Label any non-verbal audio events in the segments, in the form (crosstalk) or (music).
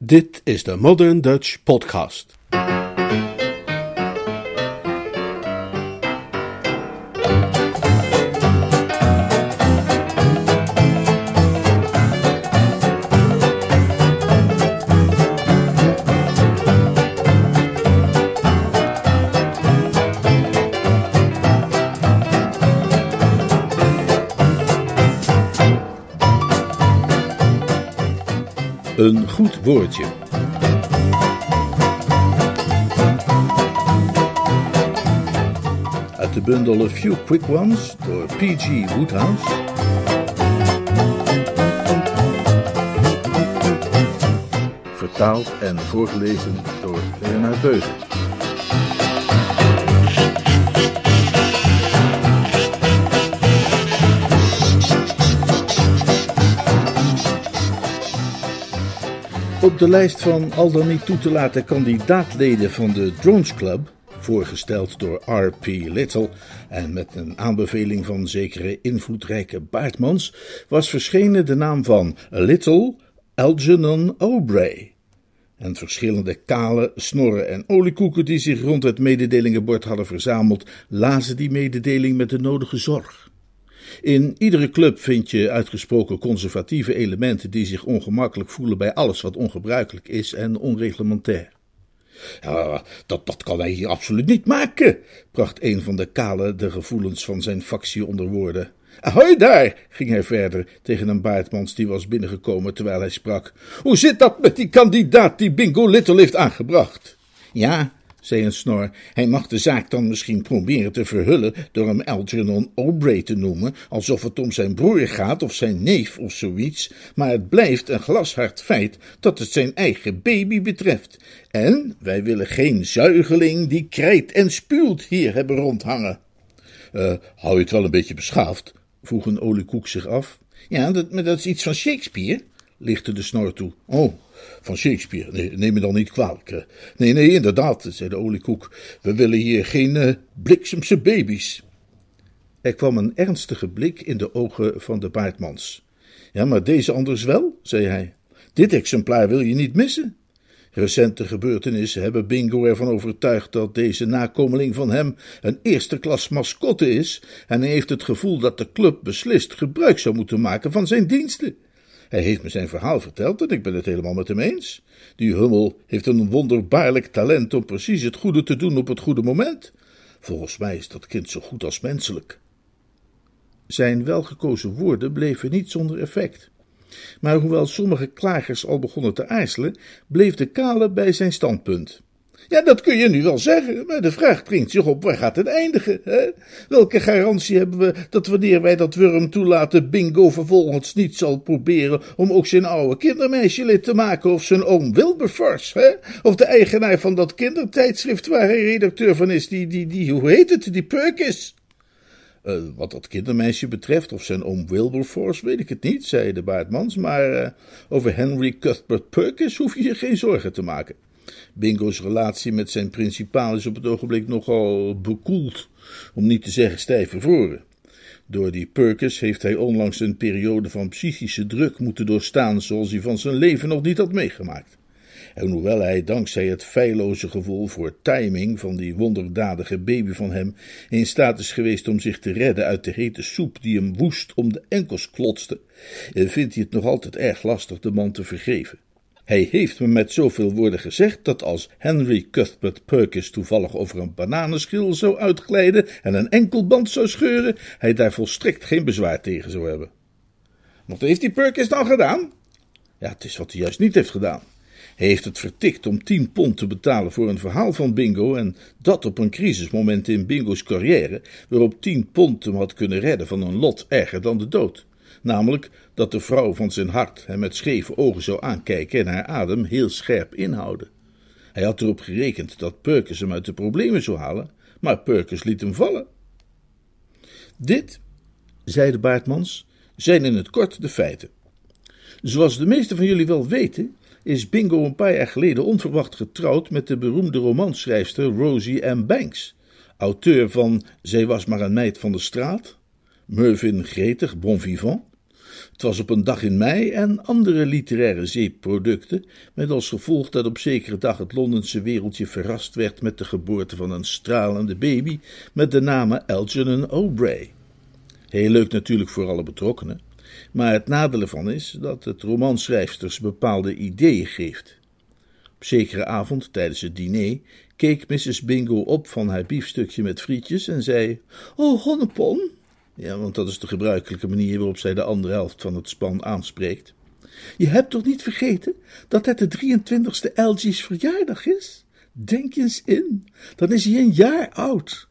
Dit is de Modern Dutch Podcast. Goed woordje. Uit de bundel A Few Quick Ones door P.G. Woodhouse. Vertaald en voorgelezen door Leonard Beuger. Op de lijst van al dan niet toe te laten kandidaatleden van de Drones Club, voorgesteld door R.P. Little en met een aanbeveling van zekere invloedrijke Baartmans, was verschenen de naam van Little Algernon O'Bray. En verschillende kale, snorren en oliekoeken die zich rond het mededelingenbord hadden verzameld, lazen die mededeling met de nodige zorg. In iedere club vind je uitgesproken conservatieve elementen die zich ongemakkelijk voelen bij alles wat ongebruikelijk is en onreglementair. Dat, dat kan hij hier absoluut niet maken, bracht een van de kale de gevoelens van zijn factie onder woorden. Hoi daar, ging hij verder tegen een baardmans die was binnengekomen terwijl hij sprak. Hoe zit dat met die kandidaat die Bingo Little heeft aangebracht? Ja, zei een snor. Hij mag de zaak dan misschien proberen te verhullen door hem Algernon O'Bray te noemen, alsof het om zijn broer gaat of zijn neef of zoiets, maar het blijft een glashard feit dat het zijn eigen baby betreft. En wij willen geen zuigeling die krijt en spuwt hier hebben rondhangen. Uh, hou je het wel een beetje beschaafd? vroeg een oliekoek zich af. Ja, dat, maar dat is iets van Shakespeare, lichtte de snor toe. Oh, van Shakespeare. Nee, neem me dan niet kwalijk. Nee, nee, inderdaad, zei de oliekoek. We willen hier geen uh, bliksemse baby's. Er kwam een ernstige blik in de ogen van de baardmans. Ja, maar deze anders wel, zei hij. Dit exemplaar wil je niet missen. Recente gebeurtenissen hebben Bingo ervan overtuigd dat deze nakomeling van hem een eerste klas mascotte is en hij heeft het gevoel dat de club beslist gebruik zou moeten maken van zijn diensten. Hij heeft me zijn verhaal verteld en ik ben het helemaal met hem eens. Die Hummel heeft een wonderbaarlijk talent om precies het goede te doen op het goede moment. Volgens mij is dat kind zo goed als menselijk. Zijn welgekozen woorden bleven niet zonder effect. Maar hoewel sommige klagers al begonnen te aarzelen, bleef de kale bij zijn standpunt. Ja, dat kun je nu wel zeggen, maar de vraag dringt zich op, waar gaat het eindigen? Hè? Welke garantie hebben we dat wanneer wij dat wurm toelaten, Bingo vervolgens niet zal proberen om ook zijn oude kindermeisje lid te maken, of zijn oom Wilberforce, hè? Of de eigenaar van dat kindertijdschrift waar hij redacteur van is, die, die, die, hoe heet het, die Perkins? Uh, wat dat kindermeisje betreft, of zijn oom Wilberforce, weet ik het niet, zei de baardmans, maar uh, over Henry Cuthbert Perkins hoef je je geen zorgen te maken. Bingo's relatie met zijn principaal is op het ogenblik nogal bekoeld, om niet te zeggen stijf bevroren. Door die Perkins heeft hij onlangs een periode van psychische druk moeten doorstaan zoals hij van zijn leven nog niet had meegemaakt. En hoewel hij dankzij het feilloze gevoel voor timing van die wonderdadige baby van hem in staat is geweest om zich te redden uit de hete soep die hem woest om de enkels klotste, eh, vindt hij het nog altijd erg lastig de man te vergeven. Hij heeft me met zoveel woorden gezegd dat als Henry Cuthbert Perkins toevallig over een bananenschil zou uitglijden en een enkelband zou scheuren, hij daar volstrekt geen bezwaar tegen zou hebben. Wat heeft die Perkins dan gedaan? Ja, het is wat hij juist niet heeft gedaan. Hij heeft het vertikt om tien pond te betalen voor een verhaal van Bingo en dat op een crisismoment in Bingo's carrière, waarop tien pond hem had kunnen redden van een lot erger dan de dood namelijk dat de vrouw van zijn hart hem met scheve ogen zou aankijken en haar adem heel scherp inhouden. Hij had erop gerekend dat Perkins hem uit de problemen zou halen, maar Perkins liet hem vallen. Dit, zei de baardmans, zijn in het kort de feiten. Zoals de meesten van jullie wel weten, is Bingo een paar jaar geleden onverwacht getrouwd met de beroemde romanschrijfster Rosie M. Banks, auteur van Zij was maar een meid van de straat, Mervyn Gretig, Bon Vivant, Het was op een dag in mei en andere literaire zeepproducten, met als gevolg dat op zekere dag het Londense wereldje verrast werd met de geboorte van een stralende baby met de naam Algernon O'Bray. Heel leuk natuurlijk voor alle betrokkenen, maar het nadeel ervan is dat het romanschrijfsters bepaalde ideeën geeft. Op zekere avond tijdens het diner keek Mrs. Bingo op van haar biefstukje met frietjes en zei: Oh, honnepon. Ja, want dat is de gebruikelijke manier waarop zij de andere helft van het span aanspreekt. Je hebt toch niet vergeten dat het de 23ste LG's verjaardag is? Denk eens in, dan is hij een jaar oud.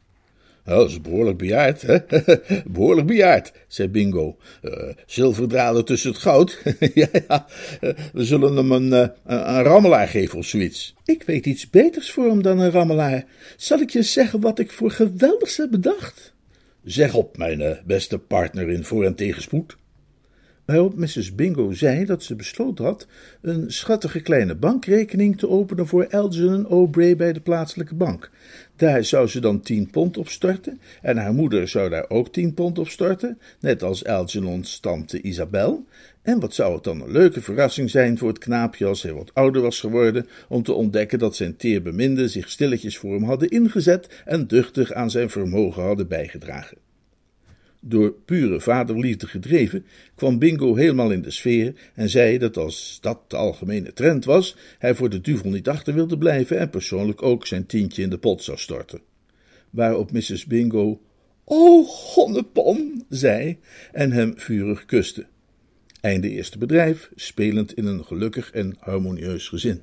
dat is behoorlijk bejaard, hè? (laughs) behoorlijk bejaard, zei Bingo. Uh, zilverdraden tussen het goud. (laughs) ja, ja, uh, we zullen hem een, uh, een rammelaar geven of zoiets. Ik weet iets beters voor hem dan een rammelaar. Zal ik je zeggen wat ik voor geweldigs heb bedacht? Zeg op, mijn beste partner in voor- en tegenspoed. Waarop Mrs. Bingo zei dat ze besloten had een schattige kleine bankrekening te openen voor Algernon O'Bray bij de plaatselijke bank. Daar zou ze dan tien pond op storten en haar moeder zou daar ook tien pond op storten, net als Algernon's tante Isabel. En wat zou het dan een leuke verrassing zijn voor het knaapje als hij wat ouder was geworden, om te ontdekken dat zijn teerbeminden zich stilletjes voor hem hadden ingezet en duchtig aan zijn vermogen hadden bijgedragen. Door pure vaderliefde gedreven, kwam Bingo helemaal in de sfeer en zei dat als dat de algemene trend was, hij voor de duvel niet achter wilde blijven en persoonlijk ook zijn tientje in de pot zou storten. Waarop Mrs. Bingo, oh, gonnepon, zei en hem vurig kuste. Einde eerste bedrijf, spelend in een gelukkig en harmonieus gezin.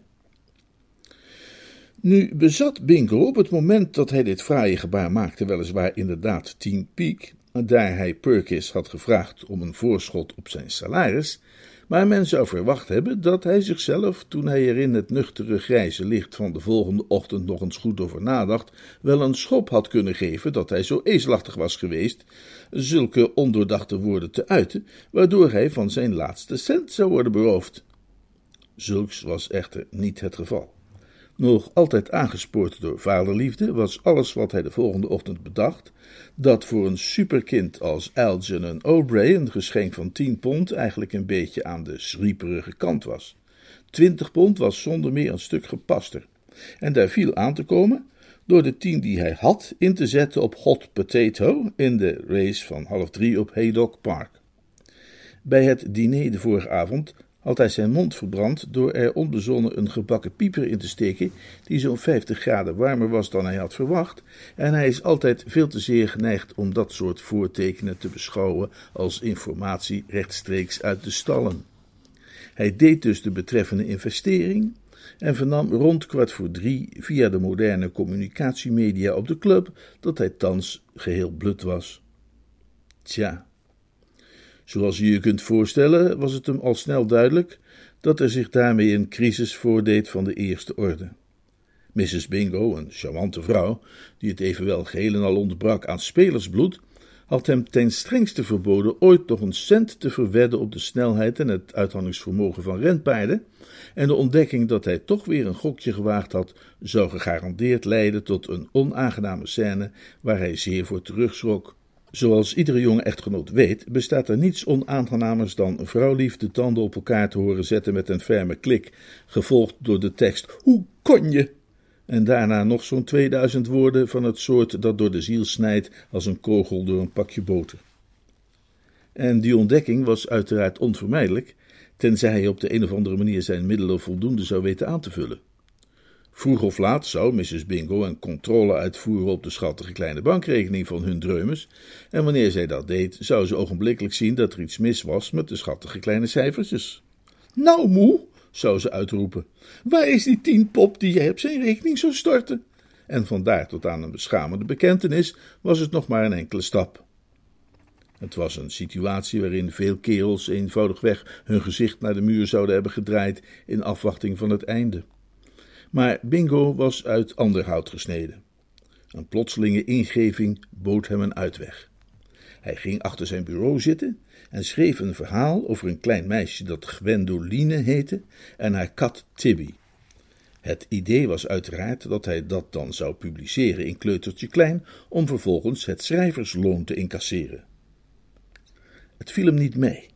Nu bezat Bingo op het moment dat hij dit fraaie gebaar maakte weliswaar inderdaad tien piek, daar hij Perkins had gevraagd om een voorschot op zijn salaris, maar men zou verwacht hebben dat hij zichzelf, toen hij er in het nuchtere grijze licht van de volgende ochtend nog eens goed over nadacht, wel een schop had kunnen geven dat hij zo ezelachtig was geweest, zulke ondoordachte woorden te uiten, waardoor hij van zijn laatste cent zou worden beroofd. Zulks was echter niet het geval. Nog altijd aangespoord door vaderliefde, was alles wat hij de volgende ochtend bedacht, dat voor een superkind als Algernon O'Bray een geschenk van 10 pond eigenlijk een beetje aan de schrieperige kant was. 20 pond was zonder meer een stuk gepaster. En daar viel aan te komen door de 10 die hij had in te zetten op Hot Potato in de race van half drie op Haydock Park. Bij het diner de vorige avond had zijn mond verbrand door er onbezonnen een gebakken pieper in te steken, die zo'n 50 graden warmer was dan hij had verwacht, en hij is altijd veel te zeer geneigd om dat soort voortekenen te beschouwen als informatie rechtstreeks uit de stallen. Hij deed dus de betreffende investering en vernam rond kwart voor drie via de moderne communicatiemedia op de club dat hij thans geheel blut was. Tja, Zoals je je kunt voorstellen, was het hem al snel duidelijk dat er zich daarmee een crisis voordeed van de eerste orde. Mrs. Bingo, een charmante vrouw, die het evenwel geheel en al ontbrak aan spelersbloed, had hem ten strengste verboden ooit nog een cent te verwedden op de snelheid en het uithoudingsvermogen van renpaarden, en de ontdekking dat hij toch weer een gokje gewaagd had, zou gegarandeerd leiden tot een onaangename scène waar hij zeer voor terugschrok. Zoals iedere jonge echtgenoot weet, bestaat er niets onaangenamers dan een vrouwlief de tanden op elkaar te horen zetten met een ferme klik, gevolgd door de tekst: Hoe kon je? En daarna nog zo'n 2000 woorden van het soort dat door de ziel snijdt als een kogel door een pakje boter. En die ontdekking was uiteraard onvermijdelijk, tenzij hij op de een of andere manier zijn middelen voldoende zou weten aan te vullen. Vroeg of laat zou Mrs. Bingo een controle uitvoeren op de schattige kleine bankrekening van hun dreumes, en wanneer zij dat deed, zou ze ogenblikkelijk zien dat er iets mis was met de schattige kleine cijfertjes. Nou, moe, zou ze uitroepen, waar is die tien pop die jij op zijn rekening zou storten? En vandaar tot aan een beschamende bekentenis was het nog maar een enkele stap. Het was een situatie waarin veel kerels eenvoudigweg hun gezicht naar de muur zouden hebben gedraaid in afwachting van het einde. Maar Bingo was uit ander hout gesneden. Een plotselinge ingeving bood hem een uitweg. Hij ging achter zijn bureau zitten en schreef een verhaal over een klein meisje dat Gwendoline heette en haar kat Tibby. Het idee was uiteraard dat hij dat dan zou publiceren in Kleutertje Klein, om vervolgens het schrijversloon te incasseren. Het viel hem niet mee.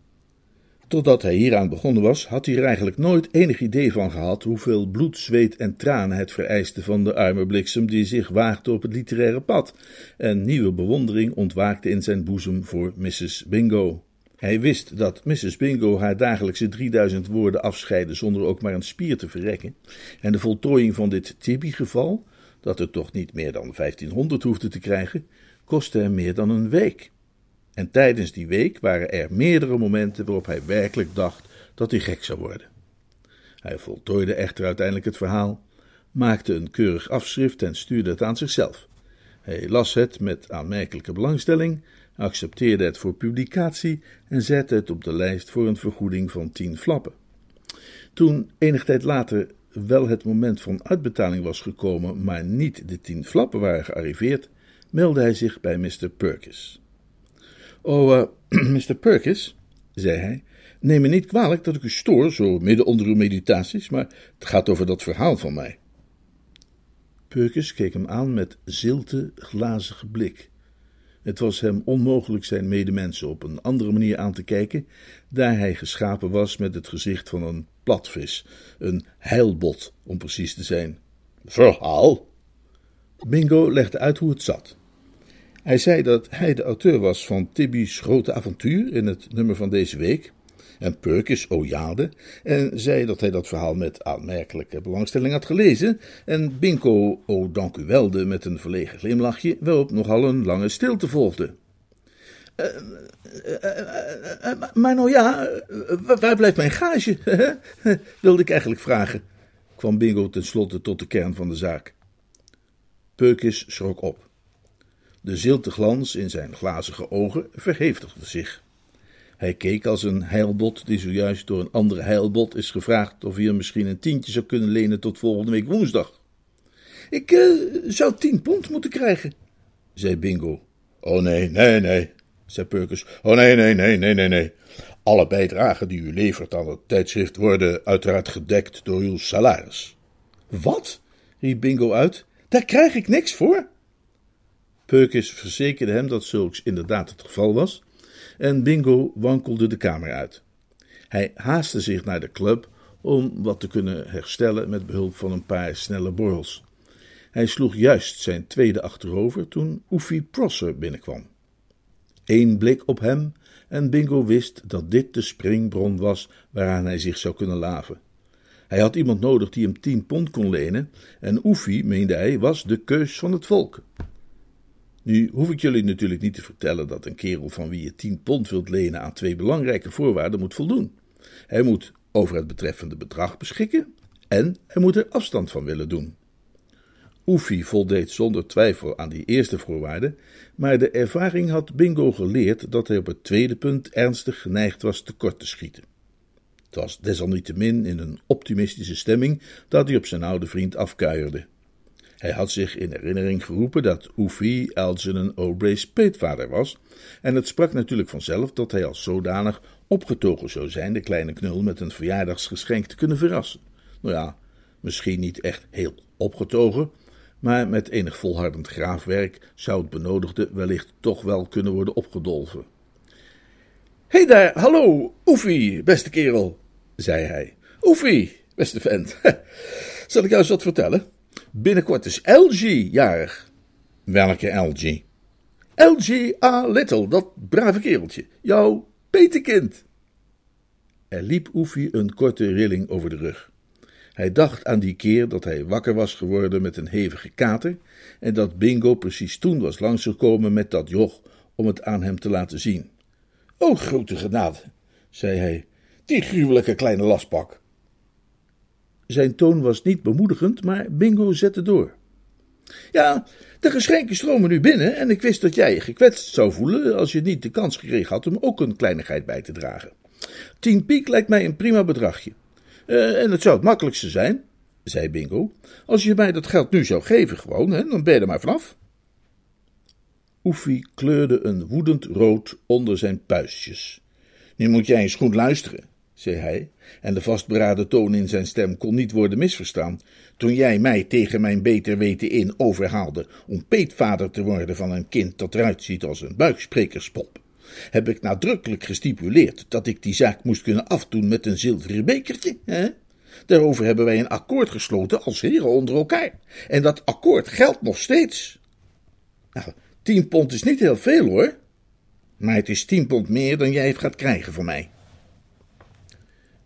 Totdat hij hieraan begonnen was, had hij er eigenlijk nooit enig idee van gehad hoeveel bloed, zweet en tranen het vereiste van de arme bliksem die zich waagde op het literaire pad, en nieuwe bewondering ontwaakte in zijn boezem voor Mrs. Bingo. Hij wist dat Mrs. Bingo haar dagelijkse 3000 woorden afscheidde zonder ook maar een spier te verrekken, en de voltooiing van dit Tibby-geval, dat er toch niet meer dan 1500 hoefde te krijgen, kostte hem meer dan een week. En tijdens die week waren er meerdere momenten waarop hij werkelijk dacht dat hij gek zou worden. Hij voltooide echter uiteindelijk het verhaal, maakte een keurig afschrift en stuurde het aan zichzelf. Hij las het met aanmerkelijke belangstelling, accepteerde het voor publicatie en zette het op de lijst voor een vergoeding van tien flappen. Toen enig tijd later wel het moment van uitbetaling was gekomen, maar niet de tien flappen waren gearriveerd, meldde hij zich bij Mr. Perkins. Oh, (clears throat) uh, Mr. Perkins, zei hij, neem me niet kwalijk dat ik u stoor, zo midden onder uw meditaties, maar het gaat over dat verhaal van mij. Perkins keek hem aan met zilte, glazige blik. Het was hem onmogelijk zijn medemensen op een andere manier aan te kijken, daar hij geschapen was met het gezicht van een platvis, een heilbot, om precies te zijn. Verhaal? Bingo legde uit hoe het zat. Hij zei dat hij de auteur was van Tibby's grote avontuur in het nummer van deze week. En Perkins ojade en zei dat hij dat verhaal met aanmerkelijke belangstelling had gelezen. En Binko o dank u welde met een verlegen glimlachje, waarop nogal een lange stilte volgde. Maar nou ja, waar blijft mijn gage? (laughs) wilde ik eigenlijk vragen. Kwam Bingo tenslotte tot de kern van de zaak. Perkins schrok op. De zilte glans in zijn glazige ogen verhevigde zich. Hij keek als een heilbot die zojuist door een andere heilbot is gevraagd of hij misschien een tientje zou kunnen lenen tot volgende week woensdag. Ik uh, zou tien pond moeten krijgen, zei Bingo. Oh nee, nee, nee, zei Perkins. Oh nee, nee, nee, nee, nee, nee. Alle bijdragen die u levert aan het tijdschrift worden uiteraard gedekt door uw salaris. Wat? riep Bingo uit. Daar krijg ik niks voor. Perkins verzekerde hem dat zulks inderdaad het geval was, en Bingo wankelde de kamer uit. Hij haastte zich naar de club om wat te kunnen herstellen met behulp van een paar snelle borrels. Hij sloeg juist zijn tweede achterover toen Oefie Prosser binnenkwam. Eén blik op hem en Bingo wist dat dit de springbron was waaraan hij zich zou kunnen laven. Hij had iemand nodig die hem tien pond kon lenen, en Oefie, meende hij, was de keus van het volk. Nu hoef ik jullie natuurlijk niet te vertellen dat een kerel van wie je 10 pond wilt lenen aan twee belangrijke voorwaarden moet voldoen. Hij moet over het betreffende bedrag beschikken en hij moet er afstand van willen doen. Oefie voldeed zonder twijfel aan die eerste voorwaarde, maar de ervaring had Bingo geleerd dat hij op het tweede punt ernstig geneigd was tekort te schieten. Het was desalniettemin in een optimistische stemming dat hij op zijn oude vriend afkuierde. Hij had zich in herinnering geroepen dat Oefie Algernon O'Bray's peetvader was, en het sprak natuurlijk vanzelf dat hij als zodanig opgetogen zou zijn de kleine knul met een verjaardagsgeschenk te kunnen verrassen. Nou ja, misschien niet echt heel opgetogen, maar met enig volhardend graafwerk zou het benodigde wellicht toch wel kunnen worden opgedolven. Hé hey daar, hallo, Oefie, beste kerel, zei hij. Oefie, beste vent. (laughs) Zal ik jou eens wat vertellen? Binnenkort is LG jarig. Welke LG? LG A. Little, dat brave kereltje. Jouw petekind. Er liep Oefie een korte rilling over de rug. Hij dacht aan die keer dat hij wakker was geworden met een hevige kater en dat Bingo precies toen was langsgekomen met dat joch om het aan hem te laten zien. O, grote genade, zei hij, die gruwelijke kleine lastpak. Zijn toon was niet bemoedigend, maar Bingo zette door. Ja, de geschenken stromen nu binnen en ik wist dat jij je gekwetst zou voelen als je niet de kans gekregen had om ook een kleinigheid bij te dragen. Tien piek lijkt mij een prima bedragje. Uh, en het zou het makkelijkste zijn, zei Bingo, als je mij dat geld nu zou geven gewoon, hè, dan ben je er maar vanaf. Oefie kleurde een woedend rood onder zijn puistjes. Nu moet jij eens goed luisteren, zei hij, en de vastberaden toon in zijn stem kon niet worden misverstaan, toen jij mij tegen mijn beter weten in overhaalde om peetvader te worden van een kind dat eruit ziet als een buiksprekerspop. heb ik nadrukkelijk gestipuleerd dat ik die zaak moest kunnen afdoen met een zilveren bekertje. Hè? Daarover hebben wij een akkoord gesloten als heren onder elkaar. En dat akkoord geldt nog steeds. Nou, tien pond is niet heel veel hoor. Maar het is tien pond meer dan jij het gaat krijgen van mij.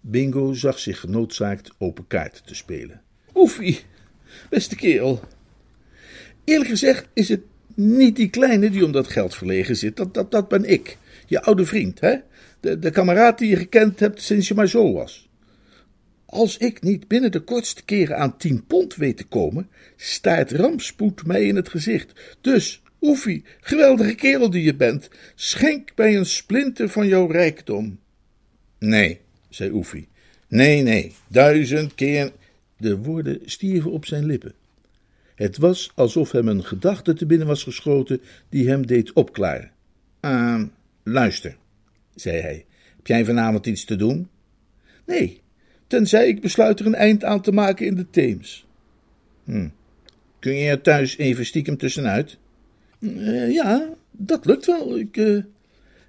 Bingo zag zich genoodzaakt open kaart te spelen. Oefie, beste kerel. Eerlijk gezegd is het niet die kleine die om dat geld verlegen zit. Dat, dat, dat ben ik, je oude vriend, hè? De, de kameraad die je gekend hebt sinds je maar zo was. Als ik niet binnen de kortste keren aan tien pond weet te komen, staart rampspoed mij in het gezicht. Dus, Oefie, geweldige kerel die je bent, schenk mij een splinter van jouw rijkdom. Nee, zei Oefie. Nee, nee, duizend keer. De woorden stierven op zijn lippen. Het was alsof hem een gedachte te binnen was geschoten die hem deed opklaren. Ah, luister, zei hij. Heb jij vanavond iets te doen? Nee, tenzij ik besluit er een eind aan te maken in de Theems. Hm. Kun je er thuis even stiekem tussenuit? Uh, ja, dat lukt wel. Ik, uh,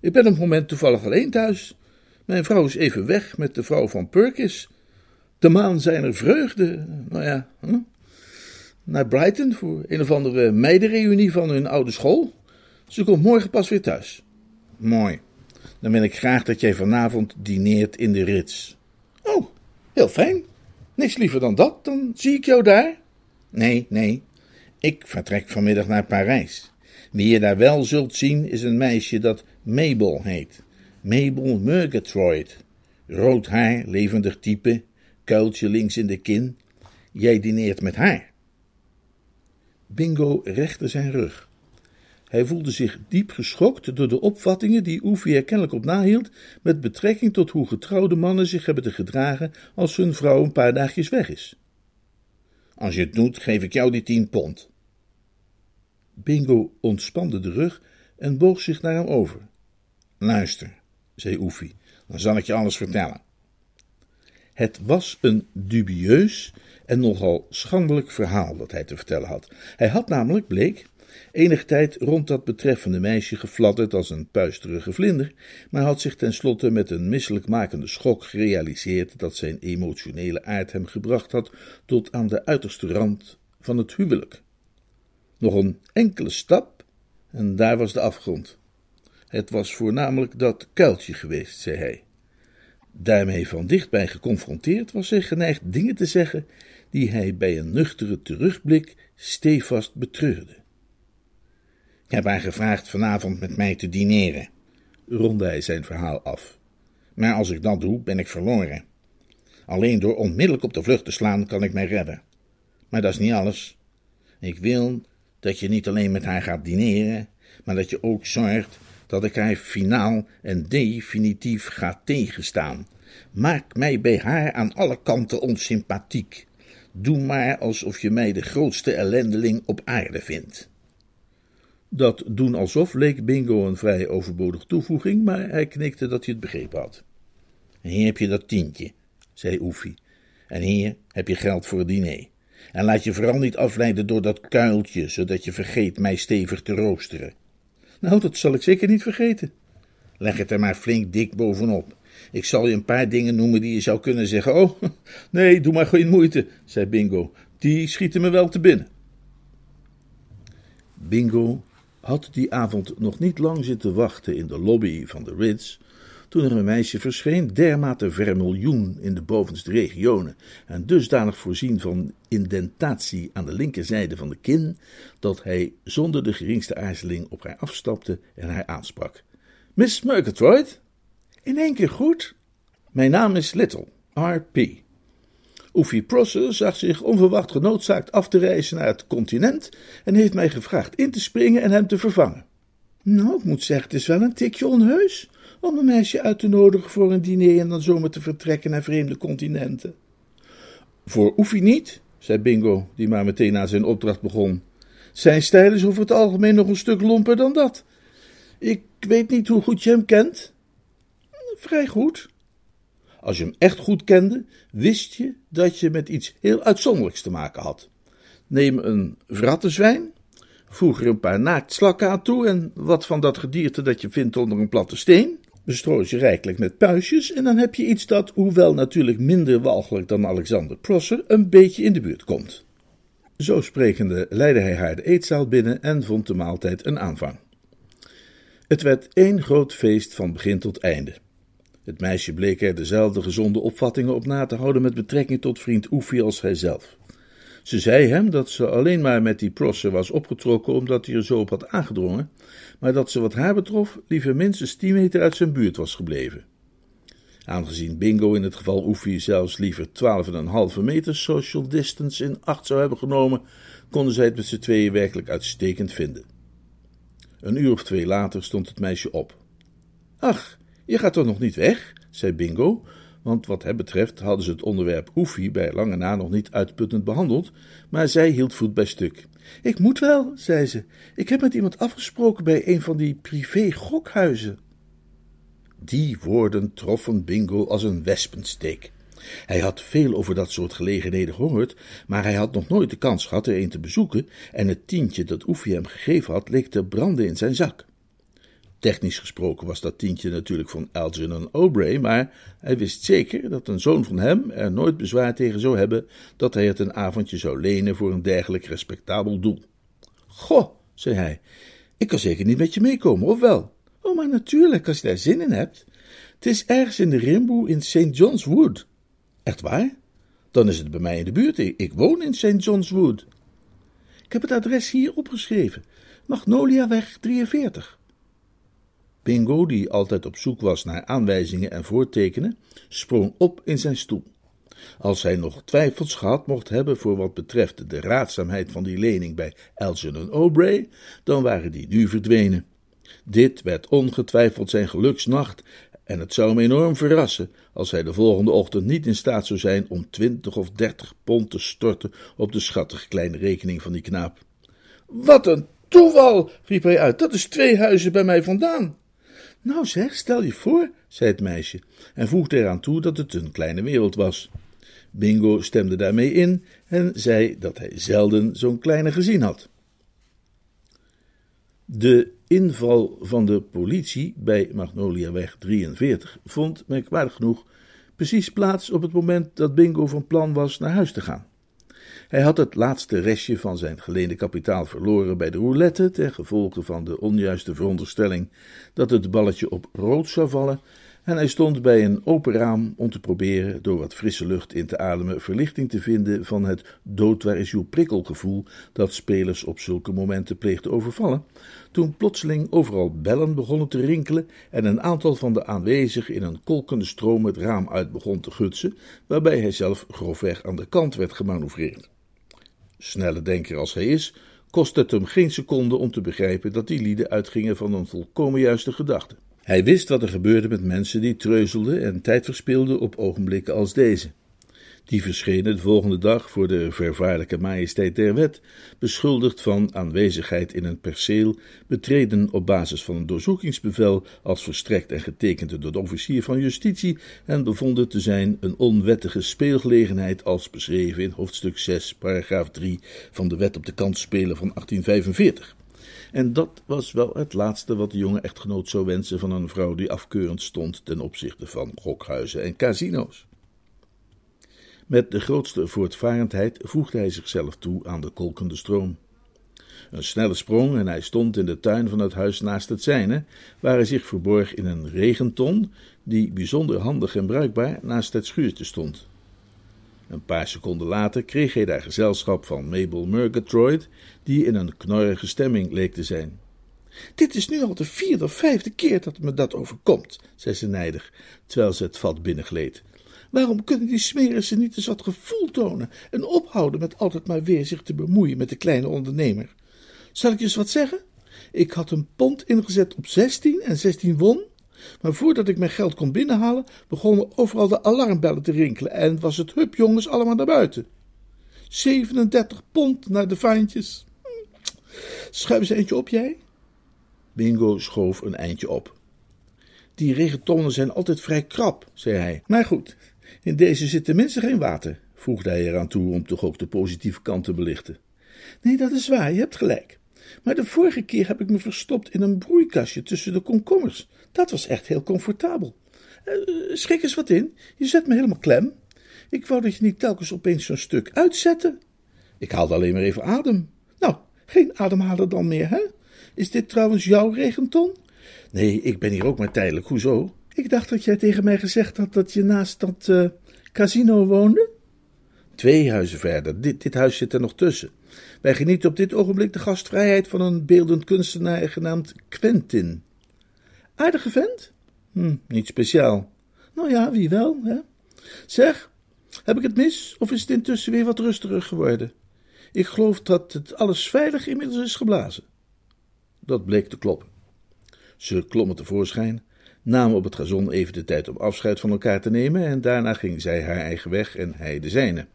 ik ben op het moment toevallig alleen thuis. Mijn vrouw is even weg met de vrouw van Perkins. De maan zijn er vreugde. Nou ja, hm? naar Brighton voor een of andere meidenreunie van hun oude school. Ze komt morgen pas weer thuis. Mooi. Dan wil ik graag dat jij vanavond dineert in de Rits. Oh, heel fijn. Niks liever dan dat, dan zie ik jou daar. Nee, nee. Ik vertrek vanmiddag naar Parijs. Wie je daar wel zult zien, is een meisje dat Mabel heet. Mabel Murgatroyd. Rood haar, levendig type, kuiltje links in de kin. Jij dineert met haar. Bingo rechte zijn rug. Hij voelde zich diep geschokt door de opvattingen die Oefie er kennelijk op nahield met betrekking tot hoe getrouwde mannen zich hebben te gedragen als hun vrouw een paar dagjes weg is. Als je het doet, geef ik jou die tien pond. Bingo ontspande de rug en boog zich naar hem over. Luister, zei Oefie, dan zal ik je alles vertellen. Het was een dubieus en nogal schandelijk verhaal dat hij te vertellen had. Hij had namelijk, bleek, enig tijd rond dat betreffende meisje gefladderd als een puisterige vlinder, maar had zich tenslotte met een misselijkmakende schok gerealiseerd dat zijn emotionele aard hem gebracht had tot aan de uiterste rand van het huwelijk. Nog een enkele stap en daar was de afgrond. Het was voornamelijk dat kuiltje geweest, zei hij. Daarmee van dichtbij geconfronteerd was hij geneigd dingen te zeggen die hij bij een nuchtere terugblik stevast betreurde. Ik heb haar gevraagd vanavond met mij te dineren, ronde hij zijn verhaal af. Maar als ik dat doe, ben ik verloren. Alleen door onmiddellijk op de vlucht te slaan kan ik mij redden. Maar dat is niet alles. Ik wil dat je niet alleen met haar gaat dineren, maar dat je ook zorgt dat ik haar finaal en definitief ga tegenstaan. Maak mij bij haar aan alle kanten onsympathiek. Doe maar alsof je mij de grootste ellendeling op aarde vindt. Dat doen alsof leek Bingo een vrij overbodige toevoeging, maar hij knikte dat hij het begrepen had. Hier heb je dat tientje, zei Oefie, en hier heb je geld voor het diner. En laat je vooral niet afleiden door dat kuiltje, zodat je vergeet mij stevig te roosteren. Nou, dat zal ik zeker niet vergeten. Leg het er maar flink dik bovenop. Ik zal je een paar dingen noemen die je zou kunnen zeggen. Oh, (laughs) nee, doe maar geen moeite, zei Bingo. Die schieten me wel te binnen. Bingo had die avond nog niet lang zitten wachten in de lobby van de Ritz, toen er een meisje verscheen, dermate vermiljoen in de bovenste regionen en dusdanig voorzien van indentatie aan de linkerzijde van de kin, dat hij zonder de geringste aarzeling op haar afstapte en haar aansprak. Miss Murgatroyd? In één keer goed? Mijn naam is Little, R.P. Oefie Prosser zag zich onverwacht genoodzaakt af te reizen naar het continent en heeft mij gevraagd in te springen en hem te vervangen. Nou, ik moet zeggen, het is wel een tikje onheus om een meisje uit te nodigen voor een diner en dan zomaar te vertrekken naar vreemde continenten. Voor Oefie niet, zei Bingo, die maar meteen aan zijn opdracht begon. Zijn stijl is over het algemeen nog een stuk lomper dan dat. Ik weet niet hoe goed je hem kent. Vrij goed. Als je hem echt goed kende, wist je dat je met iets heel uitzonderlijks te maken had. Neem een vrattenzwijn, Voeg er een paar naaktslakken aan toe en wat van dat gedierte dat je vindt onder een platte steen. Bestrooi ze rijkelijk met puistjes en dan heb je iets dat, hoewel natuurlijk minder walgelijk dan Alexander Prosser, een beetje in de buurt komt. Zo sprekende leidde hij haar de eetzaal binnen en vond de maaltijd een aanvang. Het werd één groot feest van begin tot einde. Het meisje bleek er dezelfde gezonde opvattingen op na te houden met betrekking tot vriend Oefie als hijzelf. Ze zei hem dat ze alleen maar met die Prosser was opgetrokken omdat hij er zo op had aangedrongen, maar dat ze wat haar betrof liever minstens tien meter uit zijn buurt was gebleven. Aangezien Bingo in het geval Oefie zelfs liever 12,5 meter social distance in acht zou hebben genomen, konden zij het met z'n tweeën werkelijk uitstekend vinden. Een uur of twee later stond het meisje op. Ach, je gaat toch nog niet weg? zei Bingo, want wat hem betreft hadden ze het onderwerp Oefie bij lange na nog niet uitputtend behandeld, maar zij hield voet bij stuk. Ik moet wel, zei ze. Ik heb met iemand afgesproken bij een van die privé-gokhuizen. Die woorden troffen Bingo als een wespensteek. Hij had veel over dat soort gelegenheden gehoord, maar hij had nog nooit de kans gehad er een te bezoeken, en het tientje dat Oefie hem gegeven had, leek te branden in zijn zak. Technisch gesproken was dat tientje natuurlijk van Algernon Aubrey, maar hij wist zeker dat een zoon van hem er nooit bezwaar tegen zou hebben dat hij het een avondje zou lenen voor een dergelijk respectabel doel. Goh, zei hij, ik kan zeker niet met je meekomen, of wel? Oh, maar natuurlijk, als je daar zin in hebt. Het is ergens in de Rimboe in St. John's Wood. Echt waar? Dan is het bij mij in de buurt. Ik woon in St. John's Wood. Ik heb het adres hier opgeschreven. Magnoliaweg 43. Bingo, die altijd op zoek was naar aanwijzingen en voortekenen, sprong op in zijn stoel. Als hij nog twijfels gehad mocht hebben voor wat betreft de raadzaamheid van die lening bij Algernon Aubrey, dan waren die nu verdwenen. Dit werd ongetwijfeld zijn geluksnacht en het zou hem enorm verrassen als hij de volgende ochtend niet in staat zou zijn om twintig of dertig pond te storten op de schattige kleine rekening van die knaap. Wat een toeval, riep hij uit, dat is twee huizen bij mij vandaan. Nou zeg, stel je voor, zei het meisje, en voegde eraan toe dat het een kleine wereld was. Bingo stemde daarmee in en zei dat hij zelden zo'n kleine gezien had. De inval van de politie bij Magnoliaweg 43 vond, merkwaardig genoeg, precies plaats op het moment dat Bingo van plan was naar huis te gaan. Hij had het laatste restje van zijn geleende kapitaal verloren bij de roulette, ten gevolge van de onjuiste veronderstelling dat het balletje op rood zou vallen, en hij stond bij een open raam om te proberen door wat frisse lucht in te ademen verlichting te vinden van het dood waar is uw prikkelgevoel dat spelers op zulke momenten pleegt te overvallen, toen plotseling overal bellen begonnen te rinkelen en een aantal van de aanwezigen in een kolkende stroom het raam uit begon te gutsen, waarbij hij zelf grofweg aan de kant werd gemanoeuvreerd. Snelle denker als hij is, kost het hem geen seconde om te begrijpen dat die lieden uitgingen van een volkomen juiste gedachte. Hij wist wat er gebeurde met mensen die treuzelden en tijd verspilden op ogenblikken als deze. Die verschenen de volgende dag voor de vervaarlijke majesteit der wet, beschuldigd van aanwezigheid in een perceel, betreden op basis van een doorzoekingsbevel als verstrekt en getekend door de officier van justitie en bevonden te zijn een onwettige speelgelegenheid als beschreven in hoofdstuk 6, paragraaf 3 van de wet op de kansspelen van 1845. En dat was wel het laatste wat de jonge echtgenoot zou wensen van een vrouw die afkeurend stond ten opzichte van gokhuizen en casino's. Met de grootste voortvarendheid voegde hij zichzelf toe aan de kolkende stroom. Een snelle sprong en hij stond in de tuin van het huis naast het zijne, waar hij zich verborg in een regenton, die bijzonder handig en bruikbaar naast het schuurtje stond. Een paar seconden later kreeg hij daar gezelschap van Mabel Murgatroyd, die in een knorrige stemming leek te zijn. Dit is nu al de vierde of vijfde keer dat me dat overkomt, zei ze nijdig, terwijl ze het vat binnengleed. Waarom kunnen die smerissen niet eens wat gevoel tonen en ophouden met altijd maar weer zich te bemoeien met de kleine ondernemer? Zal ik je eens wat zeggen? Ik had een pond ingezet op zestien en zestien won. Maar voordat ik mijn geld kon binnenhalen, begonnen overal de alarmbellen te rinkelen en was het hup jongens allemaal naar buiten. 37 pond naar de vaantjes. Schuif eens eentje op, jij? Bingo schoof een eindje op. Die regentonnen zijn altijd vrij krap, zei hij. Maar goed, in deze zit tenminste geen water, voegde hij eraan toe om toch ook de positieve kant te belichten. Nee, dat is waar, je hebt gelijk. Maar de vorige keer heb ik me verstopt in een broeikastje tussen de komkommers. Dat was echt heel comfortabel. Uh, schrik eens wat in, je zet me helemaal klem. Ik wou dat je niet telkens opeens zo'n stuk uitzette. Ik haalde alleen maar even adem. Nou, geen ademhalen dan meer, hè? Is dit trouwens jouw regenton? Nee, ik ben hier ook maar tijdelijk. Hoezo? Ik dacht dat jij tegen mij gezegd had dat je naast dat uh, casino woonde. Twee huizen verder. Dit, dit huis zit er nog tussen. Wij genieten op dit ogenblik de gastvrijheid van een beeldend kunstenaar genaamd Quentin. Aardige vent? Hm, niet speciaal. Nou ja, wie wel, hè? Zeg, heb ik het mis of is het intussen weer wat rustiger geworden? Ik geloof dat het alles veilig inmiddels is geblazen. Dat bleek te kloppen. Ze klommen tevoorschijn, namen op het gazon even de tijd om afscheid van elkaar te nemen en daarna ging zij haar eigen weg en hij de zijne.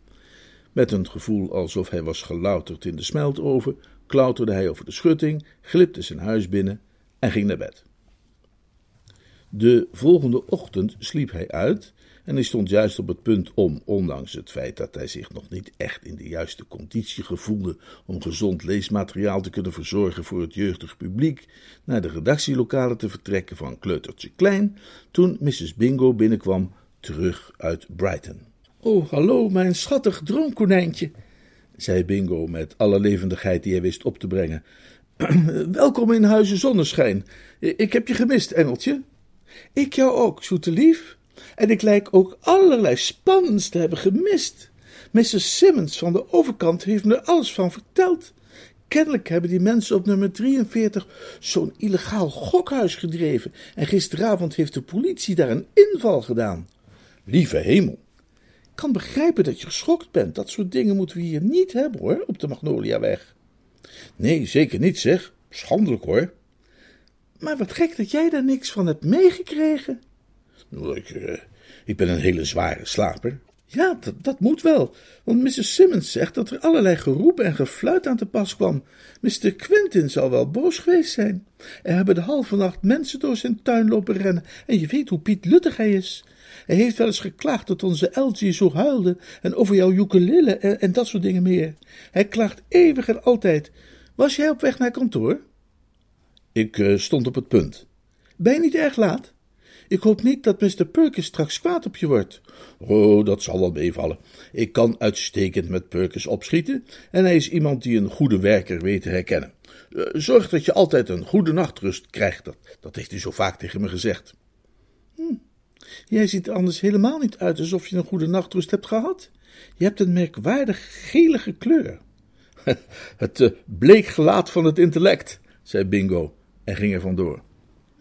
Met een gevoel alsof hij was gelouterd in de smeltoven, klauterde hij over de schutting, glipte zijn huis binnen en ging naar bed. De volgende ochtend sliep hij uit en hij stond juist op het punt om, ondanks het feit dat hij zich nog niet echt in de juiste conditie gevoelde om gezond leesmateriaal te kunnen verzorgen voor het jeugdig publiek, naar de redactielokalen te vertrekken van Kleutertje Klein, toen Mrs. Bingo binnenkwam, terug uit Brighton. Oh, hallo, mijn schattig droomkonijntje, zei Bingo met alle levendigheid die hij wist op te brengen. (clears throat) Welkom in Huizen Zonneschijn. Ik heb je gemist, Engeltje. Ik jou ook, zoete lief. En ik lijk ook allerlei spannends te hebben gemist. Mrs. Simmons van de overkant heeft me er alles van verteld. Kennelijk hebben die mensen op nummer 43 zo'n illegaal gokhuis gedreven en gisteravond heeft de politie daar een inval gedaan. Lieve hemel. Ik kan begrijpen dat je geschokt bent. Dat soort dingen moeten we hier niet hebben hoor, op de Magnoliaweg. Nee, zeker niet zeg. Schandelijk hoor. Maar wat gek dat jij daar niks van hebt meegekregen. Ik, uh, ik ben een hele zware slaper. Ja, dat, dat moet wel, want Mrs. Simmons zegt dat er allerlei geroep en gefluit aan te pas kwam. Mr. Quentin zal wel boos geweest zijn. Er hebben de halve nacht mensen door zijn tuin lopen rennen en je weet hoe Piet Luttig hij is. Hij heeft wel eens geklaagd dat onze Elsie zo huilde en over jouw ukulele en, en dat soort dingen meer. Hij klaagt eeuwig en altijd. Was jij op weg naar kantoor? Ik uh, stond op het punt. Ben je niet erg laat? Ik hoop niet dat Mr. Perkins straks kwaad op je wordt. Oh, dat zal wel meevallen. Ik kan uitstekend met Perkins opschieten en hij is iemand die een goede werker weet te herkennen. Uh, zorg dat je altijd een goede nachtrust krijgt. Dat, dat heeft hij zo vaak tegen me gezegd. Hm. Jij ziet er anders helemaal niet uit alsof je een goede nachtrust hebt gehad. Je hebt een merkwaardig gelige kleur. (laughs) het uh, bleek gelaat van het intellect, zei Bingo en ging er vandoor.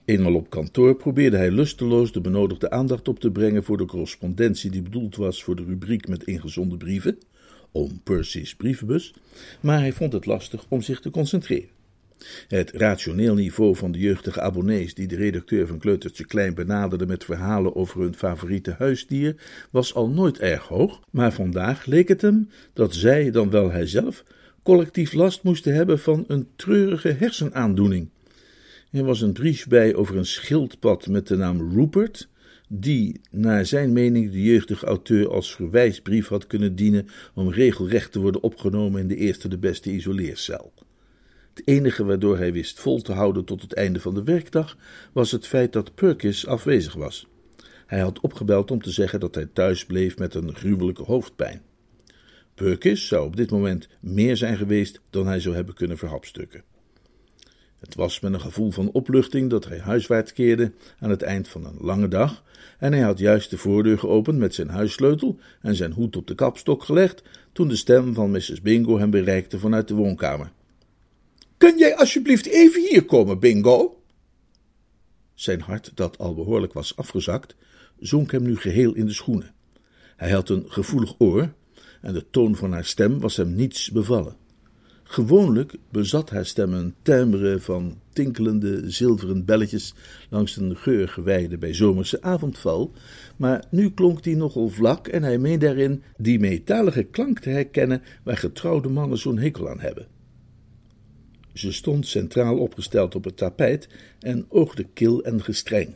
Eenmaal op kantoor probeerde hij lusteloos de benodigde aandacht op te brengen voor de correspondentie die bedoeld was voor de rubriek met ingezonden brieven, om Percy's brievenbus, maar hij vond het lastig om zich te concentreren. Het rationeel niveau van de jeugdige abonnees die de redacteur van Kleutertje Klein benaderde met verhalen over hun favoriete huisdier was al nooit erg hoog, maar vandaag leek het hem dat zij, dan wel hijzelf, collectief last moesten hebben van een treurige hersenaandoening er was een brief bij over een schildpad met de naam Rupert, die, naar zijn mening, de jeugdige auteur als verwijsbrief had kunnen dienen om regelrecht te worden opgenomen in de eerste de beste isoleercel. Het enige waardoor hij wist vol te houden tot het einde van de werkdag was het feit dat Perkins afwezig was. Hij had opgebeld om te zeggen dat hij thuis bleef met een gruwelijke hoofdpijn. Perkins zou op dit moment meer zijn geweest dan hij zou hebben kunnen verhapstukken. Was met een gevoel van opluchting dat hij huiswaarts keerde aan het eind van een lange dag, en hij had juist de voordeur geopend met zijn huissleutel en zijn hoed op de kapstok gelegd, toen de stem van Mrs. Bingo hem bereikte vanuit de woonkamer. Kun jij alsjeblieft even hier komen, Bingo? Zijn hart, dat al behoorlijk was afgezakt, zonk hem nu geheel in de schoenen. Hij had een gevoelig oor, en de toon van haar stem was hem niets bevallen. Gewoonlijk bezat haar stem een timbre van tinkelende zilveren belletjes langs een geurige weide bij zomerse avondval, maar nu klonk die nogal vlak en hij meende daarin die metalige klank te herkennen waar getrouwde mannen zo'n hekel aan hebben. Ze stond centraal opgesteld op het tapijt en oogde kil en gestreng.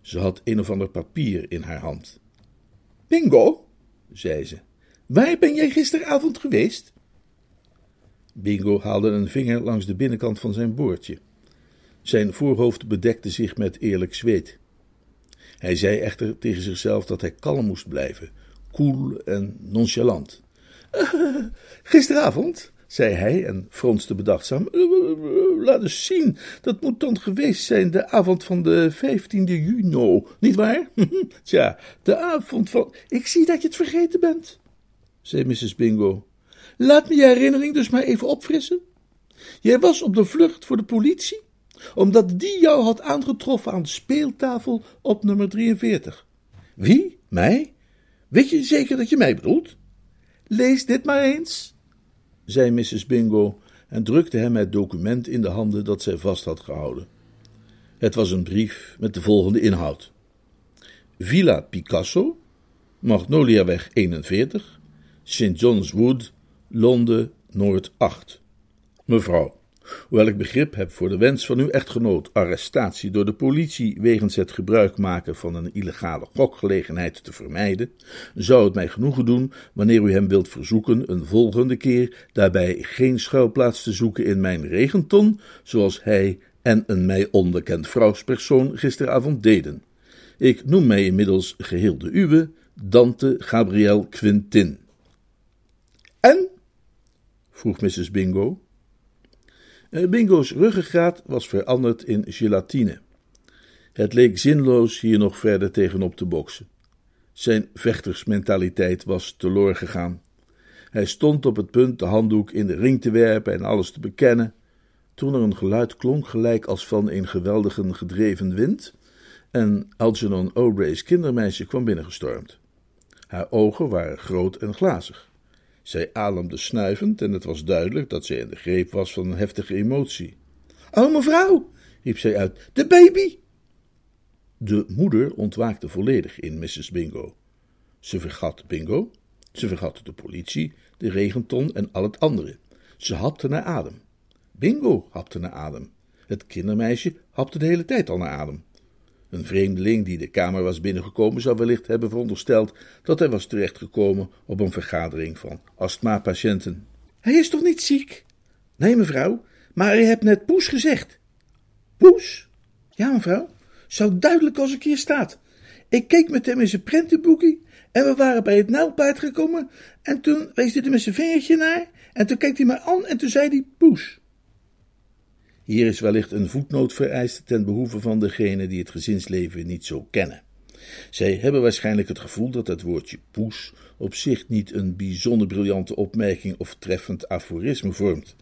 Ze had een of ander papier in haar hand. Bingo, zei ze, waar ben jij gisteravond geweest? Bingo haalde een vinger langs de binnenkant van zijn boordje. Zijn voorhoofd bedekte zich met eerlijk zweet. Hij zei echter tegen zichzelf dat hij kalm moest blijven, koel en nonchalant. (laughs) gisteravond, zei hij en fronste bedachtzaam. (laughs) Laat eens zien, dat moet dan geweest zijn de avond van de 15e juni, niet waar? (laughs) Tja, de avond van. Ik zie dat je het vergeten bent, zei Mrs. Bingo. Laat me je herinnering dus maar even opfrissen. Jij was op de vlucht voor de politie, omdat die jou had aangetroffen aan de speeltafel op nummer 43. Wie? Mij? Weet je zeker dat je mij bedoelt? Lees dit maar eens, zei Mrs. Bingo en drukte hem het document in de handen dat zij vast had gehouden. Het was een brief met de volgende inhoud: Villa Picasso, Magnoliaweg 41, St. John's Wood, Londen, Noord 8. Mevrouw, hoewel ik begrip heb voor de wens van uw echtgenoot arrestatie door de politie wegens het gebruik maken van een illegale gokgelegenheid te vermijden, zou het mij genoegen doen wanneer u hem wilt verzoeken een volgende keer daarbij geen schuilplaats te zoeken in mijn regenton, zoals hij en een mij onbekend vrouwspersoon gisteravond deden. Ik noem mij inmiddels geheel de uwe, Dante Gabriel Quintin. En? Vroeg Mrs. Bingo. Eh, Bingo's ruggengraat was veranderd in gelatine. Het leek zinloos hier nog verder tegenop te boksen. Zijn vechtersmentaliteit was teloor gegaan. Hij stond op het punt de handdoek in de ring te werpen en alles te bekennen, toen er een geluid klonk gelijk als van een geweldige gedreven wind, en Algernon O'Bray's kindermeisje kwam binnengestormd. Haar ogen waren groot en glazig. Zij ademde snuivend en het was duidelijk dat zij in de greep was van een heftige emotie. Oh, mevrouw, riep zij uit, de baby! De moeder ontwaakte volledig in Mrs. Bingo. Ze vergat Bingo, ze vergat de politie, de regenton en al het andere. Ze hapte naar adem. Bingo hapte naar adem. Het kindermeisje hapte de hele tijd al naar adem. Een vreemdeling die de kamer was binnengekomen zou wellicht hebben verondersteld dat hij was terechtgekomen op een vergadering van astmapatiënten. Hij is toch niet ziek? Nee, mevrouw, maar u hebt net poes gezegd. Poes? Ja, mevrouw, zo duidelijk als ik hier staat. Ik keek met hem in zijn prentenboekie en we waren bij het nijlpaard gekomen en toen wees hij er met zijn vingertje naar en toen keek hij me aan en toen zei hij poes. Hier is wellicht een voetnoot vereist ten behoeve van degenen die het gezinsleven niet zo kennen. Zij hebben waarschijnlijk het gevoel dat het woordje poes op zich niet een bijzonder briljante opmerking of treffend aforisme vormt.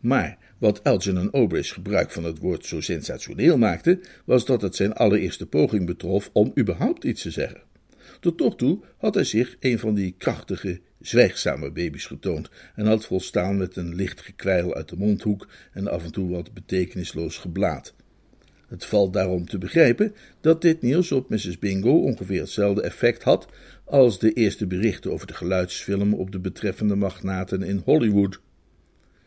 Maar wat Algernon Obrey's gebruik van het woord zo sensationeel maakte, was dat het zijn allereerste poging betrof om überhaupt iets te zeggen. Tot nog toe had hij zich een van die krachtige, zwijgzame baby's getoond en had volstaan met een licht gekwijl uit de mondhoek en af en toe wat betekenisloos geblaat. Het valt daarom te begrijpen dat dit nieuws op Mrs. Bingo ongeveer hetzelfde effect had als de eerste berichten over de geluidsfilm op de betreffende magnaten in Hollywood.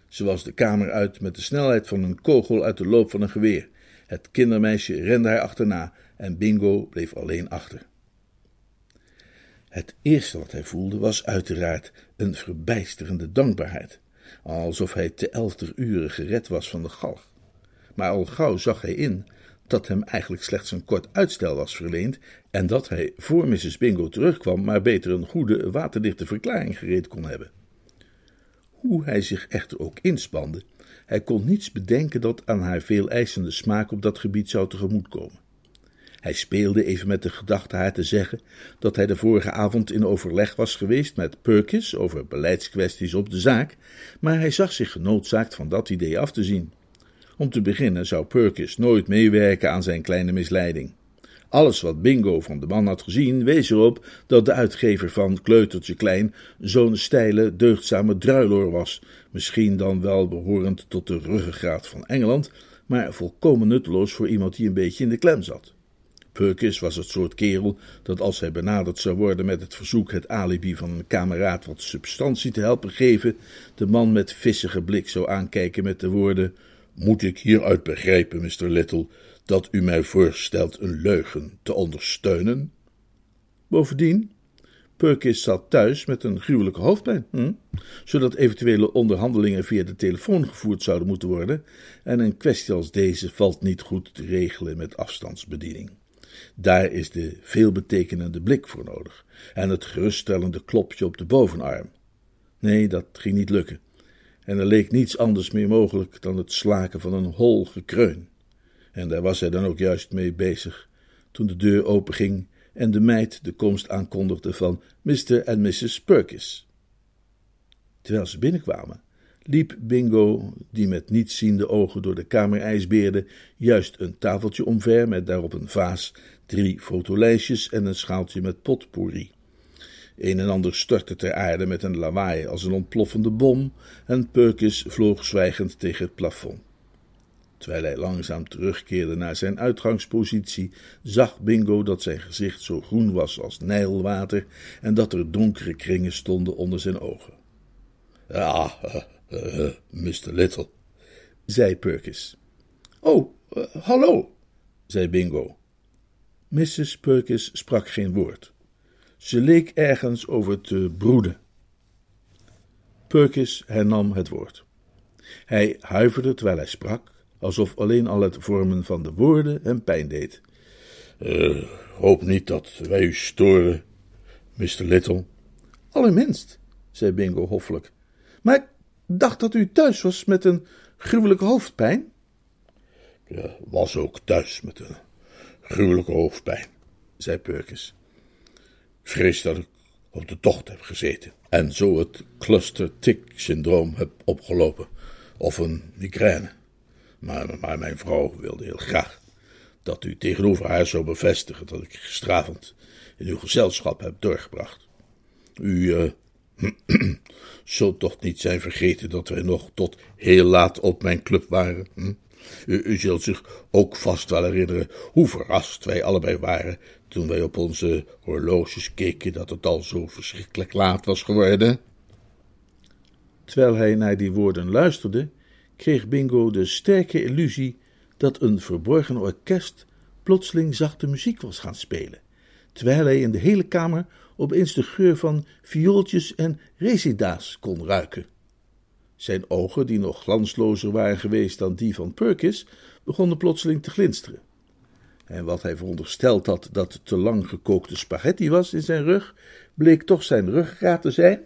Ze was de kamer uit met de snelheid van een kogel uit de loop van een geweer. Het kindermeisje rende haar achterna en Bingo bleef alleen achter. Het eerste wat hij voelde was uiteraard een verbijsterende dankbaarheid, alsof hij te elfder uren gered was van de galg. Maar al gauw zag hij in dat hem eigenlijk slechts een kort uitstel was verleend en dat hij voor Mrs. Bingo terugkwam maar beter een goede, waterdichte verklaring gereed kon hebben. Hoe hij zich echter ook inspande, hij kon niets bedenken dat aan haar veel eisende smaak op dat gebied zou tegemoetkomen. Hij speelde even met de gedachte haar te zeggen dat hij de vorige avond in overleg was geweest met Perkins over beleidskwesties op de zaak, maar hij zag zich genoodzaakt van dat idee af te zien. Om te beginnen zou Perkins nooit meewerken aan zijn kleine misleiding. Alles wat Bingo van de man had gezien, wees erop dat de uitgever van Kleutertje Klein zo'n steile, deugdzame druiloor was, misschien dan wel behorend tot de ruggengraat van Engeland, maar volkomen nutteloos voor iemand die een beetje in de klem zat. Perkins was het soort kerel dat als hij benaderd zou worden met het verzoek het alibi van een kameraad wat substantie te helpen geven, de man met vissige blik zou aankijken met de woorden: Moet ik hieruit begrijpen, Mr. Little, dat u mij voorstelt een leugen te ondersteunen? Bovendien, Perkins zat thuis met een gruwelijke hoofdpijn, hm? zodat eventuele onderhandelingen via de telefoon gevoerd zouden moeten worden, en een kwestie als deze valt niet goed te regelen met afstandsbediening. Daar is de veelbetekenende blik voor nodig en het geruststellende klopje op de bovenarm. Nee, dat ging niet lukken. En er leek niets anders meer mogelijk dan het slaken van een hol gekreun. En daar was hij dan ook juist mee bezig, toen de deur openging en de meid de komst aankondigde van Mr. en Mrs. Perkins. Terwijl ze binnenkwamen, liep Bingo, die met nietsziende ogen door de kamer ijsbeerde, juist een tafeltje omver met daarop een vaas, drie fotolijstjes en een schaaltje met potpourri. Een en ander stortte ter aarde met een lawaai als een ontploffende bom en Perkins vloog zwijgend tegen het plafond. Terwijl hij langzaam terugkeerde naar zijn uitgangspositie, zag Bingo dat zijn gezicht zo groen was als nijlwater en dat er donkere kringen stonden onder zijn ogen. Ah, uh, uh, Mr. Little, zei Perkins. Oh, uh, hallo, zei Bingo. Mrs. Perkins sprak geen woord. Ze leek ergens over te broeden. Perkins hernam het woord. Hij huiverde terwijl hij sprak, alsof alleen al het vormen van de woorden hem pijn deed. Uh, hoop niet dat wij u storen, Mr. Little. Allerminst, zei Bingo hoffelijk. Maar dacht dat u thuis was met een gruwelijke hoofdpijn. Ja, was ook thuis met een gruwelijke hoofdpijn, zei Perkins. Ik vrees dat ik op de tocht heb gezeten en zo het cluster-tick-syndroom heb opgelopen, of een migraine. Maar, maar mijn vrouw wilde heel graag dat u tegenover haar zou bevestigen dat ik gisteravond in uw gezelschap heb doorgebracht. U uh, (clears throat) zult toch niet zijn vergeten dat wij nog tot heel laat op mijn club waren. Hm? U, u, zult zich ook vast wel herinneren hoe verrast wij allebei waren toen wij op onze horloges keken dat het al zo verschrikkelijk laat was geworden. Terwijl hij naar die woorden luisterde, kreeg Bingo de sterke illusie dat een verborgen orkest plotseling zachte muziek was gaan spelen, terwijl hij in de hele kamer opeens de geur van viooltjes en resida's kon ruiken. Zijn ogen, die nog glanslozer waren geweest dan die van Perkins, begonnen plotseling te glinsteren. En wat hij verondersteld had dat te lang gekookte spaghetti was in zijn rug, bleek toch zijn ruggengraat te zijn,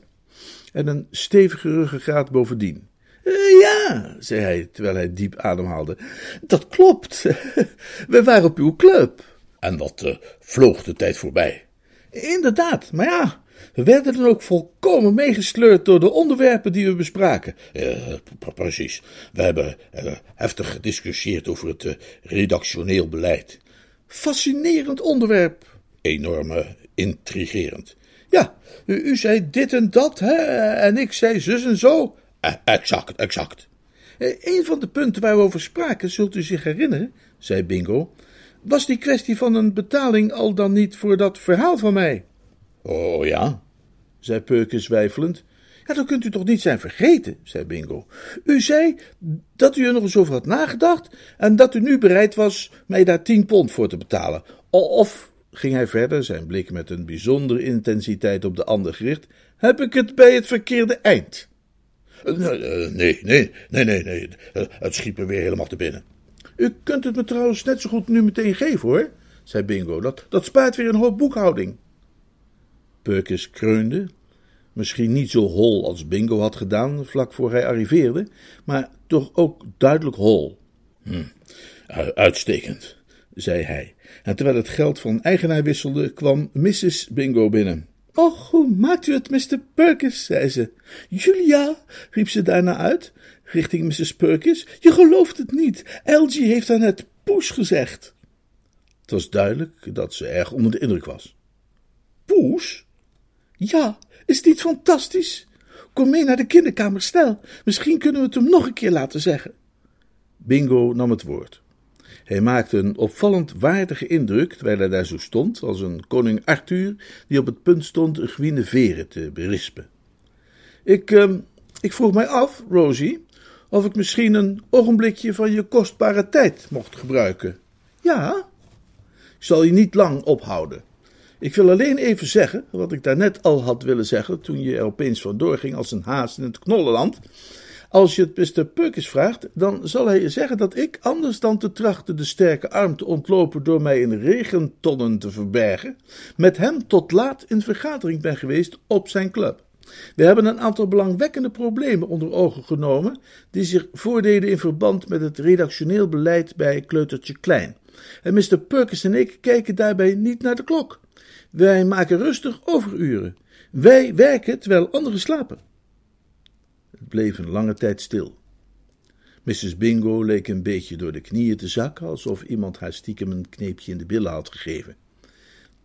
en een stevige ruggengraat bovendien. Uh, ja, zei hij terwijl hij diep ademhaalde. Dat klopt. (laughs) We waren op uw club. En wat uh, vloog de tijd voorbij. Inderdaad, maar ja, we werden dan ook volkomen meegesleurd door de onderwerpen die we bespraken. Uh, precies. We hebben heftig gediscussieerd over het redactioneel beleid. Fascinerend onderwerp. Enorm intrigerend. Ja, u, u, zei dit en dat, hè, en ik zei zus en zo. Exact, exact. Een van de punten waar we over spraken, zult u zich herinneren, zei Bingo, was die kwestie van een betaling al dan niet voor dat verhaal van mij. Oh ja, zei Perkins weifelend. Ja, dan kunt u toch niet zijn vergeten, zei Bingo. U zei dat u er nog eens over had nagedacht en dat u nu bereid was mij daar tien pond voor te betalen. Of, ging hij verder, zijn blik met een bijzondere intensiteit op de ander gericht, heb ik het bij het verkeerde eind? Nee, nee, nee, nee, nee, het schiet me weer helemaal te binnen. U kunt het me trouwens net zo goed nu meteen geven, hoor, zei Bingo. Dat, dat spaart weer een hoop boekhouding. Perkins kreunde, misschien niet zo hol als Bingo had gedaan vlak voor hij arriveerde, maar toch ook duidelijk hol. Hm, uitstekend, zei hij. En terwijl het geld van eigenaar wisselde, kwam Mrs. Bingo binnen. Och, hoe maakt u het, Mr. Perkins? zei ze. Julia, riep ze daarna uit, richting Mrs. Perkins. Je gelooft het niet. Elgie heeft haar net poes gezegd. Het was duidelijk dat ze erg onder de indruk was. Poes? Ja, is het niet fantastisch? Kom mee naar de kinderkamer, snel. Misschien kunnen we het hem nog een keer laten zeggen. Bingo nam het woord. Hij maakte een opvallend waardige indruk terwijl hij daar zo stond, als een koning Arthur die op het punt stond een Guinevere te berispen. Ik, uh, ik vroeg mij af, Rosie, of ik misschien een ogenblikje van je kostbare tijd mocht gebruiken. Ja, ik zal je niet lang ophouden. Ik wil alleen even zeggen, wat ik daarnet al had willen zeggen toen je er opeens vandoor ging als een haas in het knollenland. Als je het Mr. Perkins vraagt, dan zal hij je zeggen dat ik, anders dan te trachten de sterke arm te ontlopen door mij in regentonnen te verbergen, met hem tot laat in vergadering ben geweest op zijn club. We hebben een aantal belangwekkende problemen onder ogen genomen, die zich voordeden in verband met het redactioneel beleid bij Kleutertje Klein. En Mr. Perkins en ik kijken daarbij niet naar de klok. Wij maken rustig overuren. Wij werken terwijl anderen slapen. Het bleef een lange tijd stil. Mrs. Bingo leek een beetje door de knieën te zakken, alsof iemand haar stiekem een kneepje in de billen had gegeven.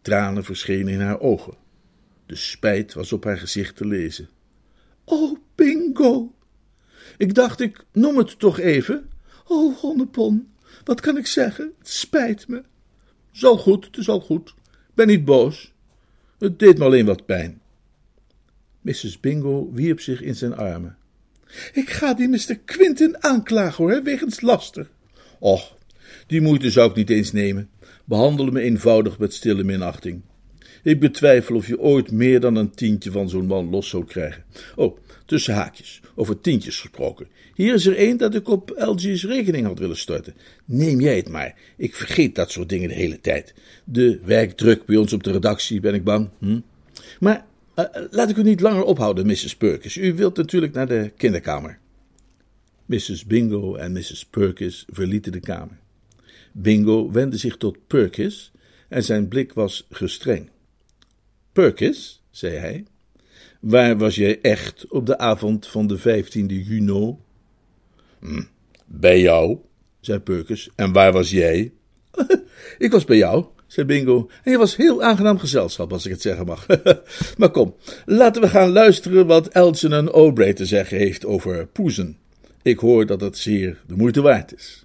Tranen verschenen in haar ogen. De spijt was op haar gezicht te lezen. Oh, Bingo! Ik dacht, ik noem het toch even. Oh, honnepon, wat kan ik zeggen? Het spijt me. Zal goed, het is al goed. Ben niet boos. Het deed me alleen wat pijn. Mrs. Bingo wierp zich in zijn armen. Ik ga die Mr. Quintin aanklagen hoor, wegens laster. Och, die moeite zou ik niet eens nemen. Behandel me eenvoudig met stille minachting. Ik betwijfel of je ooit meer dan een tientje van zo'n man los zou krijgen. Oh, tussen haakjes, over tientjes gesproken. Hier is er één dat ik op LG's rekening had willen storten. Neem jij het maar. Ik vergeet dat soort dingen de hele tijd. De werkdruk bij ons op de redactie, ben ik bang. Hm? Maar uh, laat ik u niet langer ophouden, Mrs. Perkins. U wilt natuurlijk naar de kinderkamer. Mrs. Bingo en Mrs. Perkins verlieten de kamer. Bingo wendde zich tot Perkins en zijn blik was gestreng. Perkins, zei hij, waar was jij echt op de avond van de 15e juni? Hm, bij jou, zei Perkins. En waar was jij? (laughs) ik was bij jou, zei Bingo. En je was heel aangenaam gezelschap, als ik het zeggen mag. (laughs) maar kom, laten we gaan luisteren wat Elgin O'Bray te zeggen heeft over poezen. Ik hoor dat het zeer de moeite waard is.